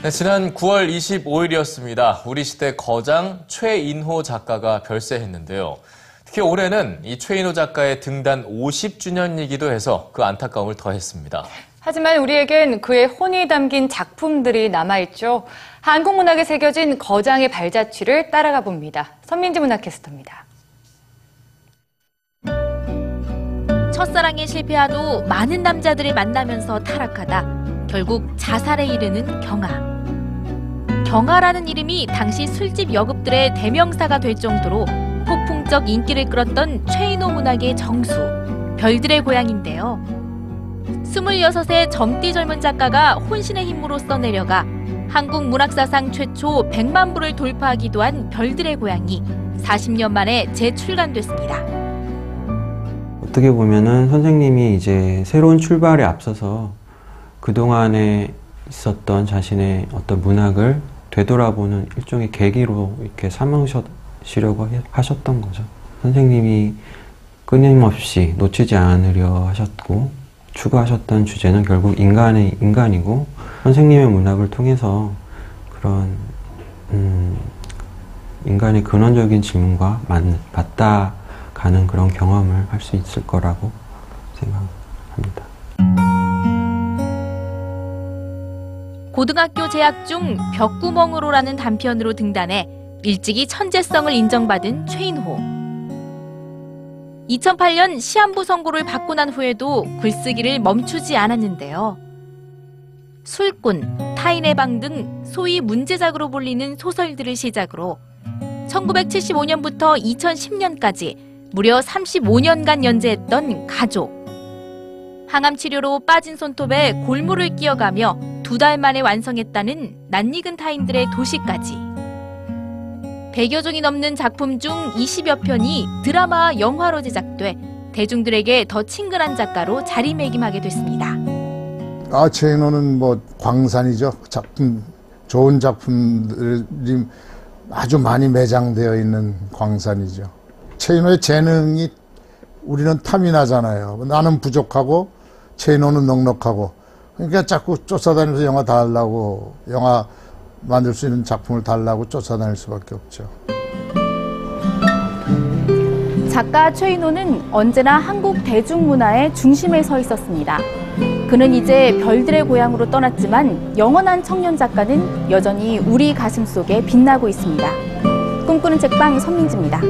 네, 지난 9월 25일이었습니다. 우리 시대 거장 최인호 작가가 별세했는데요. 특히 올해는 이 최인호 작가의 등단 50주년이기도 해서 그 안타까움을 더했습니다. 하지만 우리에겐 그의 혼이 담긴 작품들이 남아있죠. 한국 문학에 새겨진 거장의 발자취를 따라가 봅니다. 선민지 문학캐스터입니다. 첫사랑에 실패하도 많은 남자들을 만나면서 타락하다 결국 자살에 이르는 경아. 경아라는 이름이 당시 술집 여급들의 대명사가 될 정도로 폭풍적 인기를 끌었던 최인호 문학의 정수, 별들의 고향인데요. 26의 젊디 젊은 작가가 혼신의 힘으로 써내려가 한국 문학사상 최초 100만 부를 돌파하기도 한 별들의 고향이 40년 만에 재출간됐습니다. 어떻게 보면은 선생님이 이제 새로운 출발에 앞서서 그동안에 있었던 자신의 어떤 문학을 되돌아보는 일종의 계기로 이렇게 삼으시려고 하셨던 거죠. 선생님이 끊임없이 놓치지 않으려 하셨고, 추구하셨던 주제는 결국 인간의 인간이고, 선생님의 문학을 통해서 그런, 음, 인간의 근원적인 질문과 맞, 맞다 가는 그런 경험을 할 수 있을 거라고 생각합니다. 고등학교 재학 중 벽구멍으로라는 단편으로 등단해 일찍이 천재성을 인정받은 최인호. 2008년 시한부 선고를 받고 난 후에도 글쓰기를 멈추지 않았는데요. 술꾼, 타인의 방 등 소위 문제작으로 불리는 소설들을 시작으로 1975년부터 2010년까지 무려 35년간 연재했던 가족. 항암 치료로 빠진 손톱에 골무를 끼어가며 두 달 만에 완성했다는 낯익은 타인들의 도시까지. 100여 종이 넘는 작품 중 20여 편이 드라마와 영화로 제작돼 대중들에게 더 친근한 작가로 자리매김하게 됐습니다. 아, 최인호는 뭐 광산이죠. 작품, 좋은 작품들이 아주 많이 매장되어 있는 광산이죠. 최인호의 재능이 우리는 탐이 나잖아요. 나는 부족하고 최인호는 넉넉하고. 그러니까 자꾸 쫓아다니면서 영화 달라고, 영화 만들 수 있는 작품을 달라고 쫓아다닐 수밖에 없죠. 작가 최인호는 언제나 한국 대중문화의 중심에 서 있었습니다. 그는 이제 별들의 고향으로 떠났지만 영원한 청년 작가는 여전히 우리 가슴 속에 빛나고 있습니다. 꿈꾸는 책방 선민지입니다.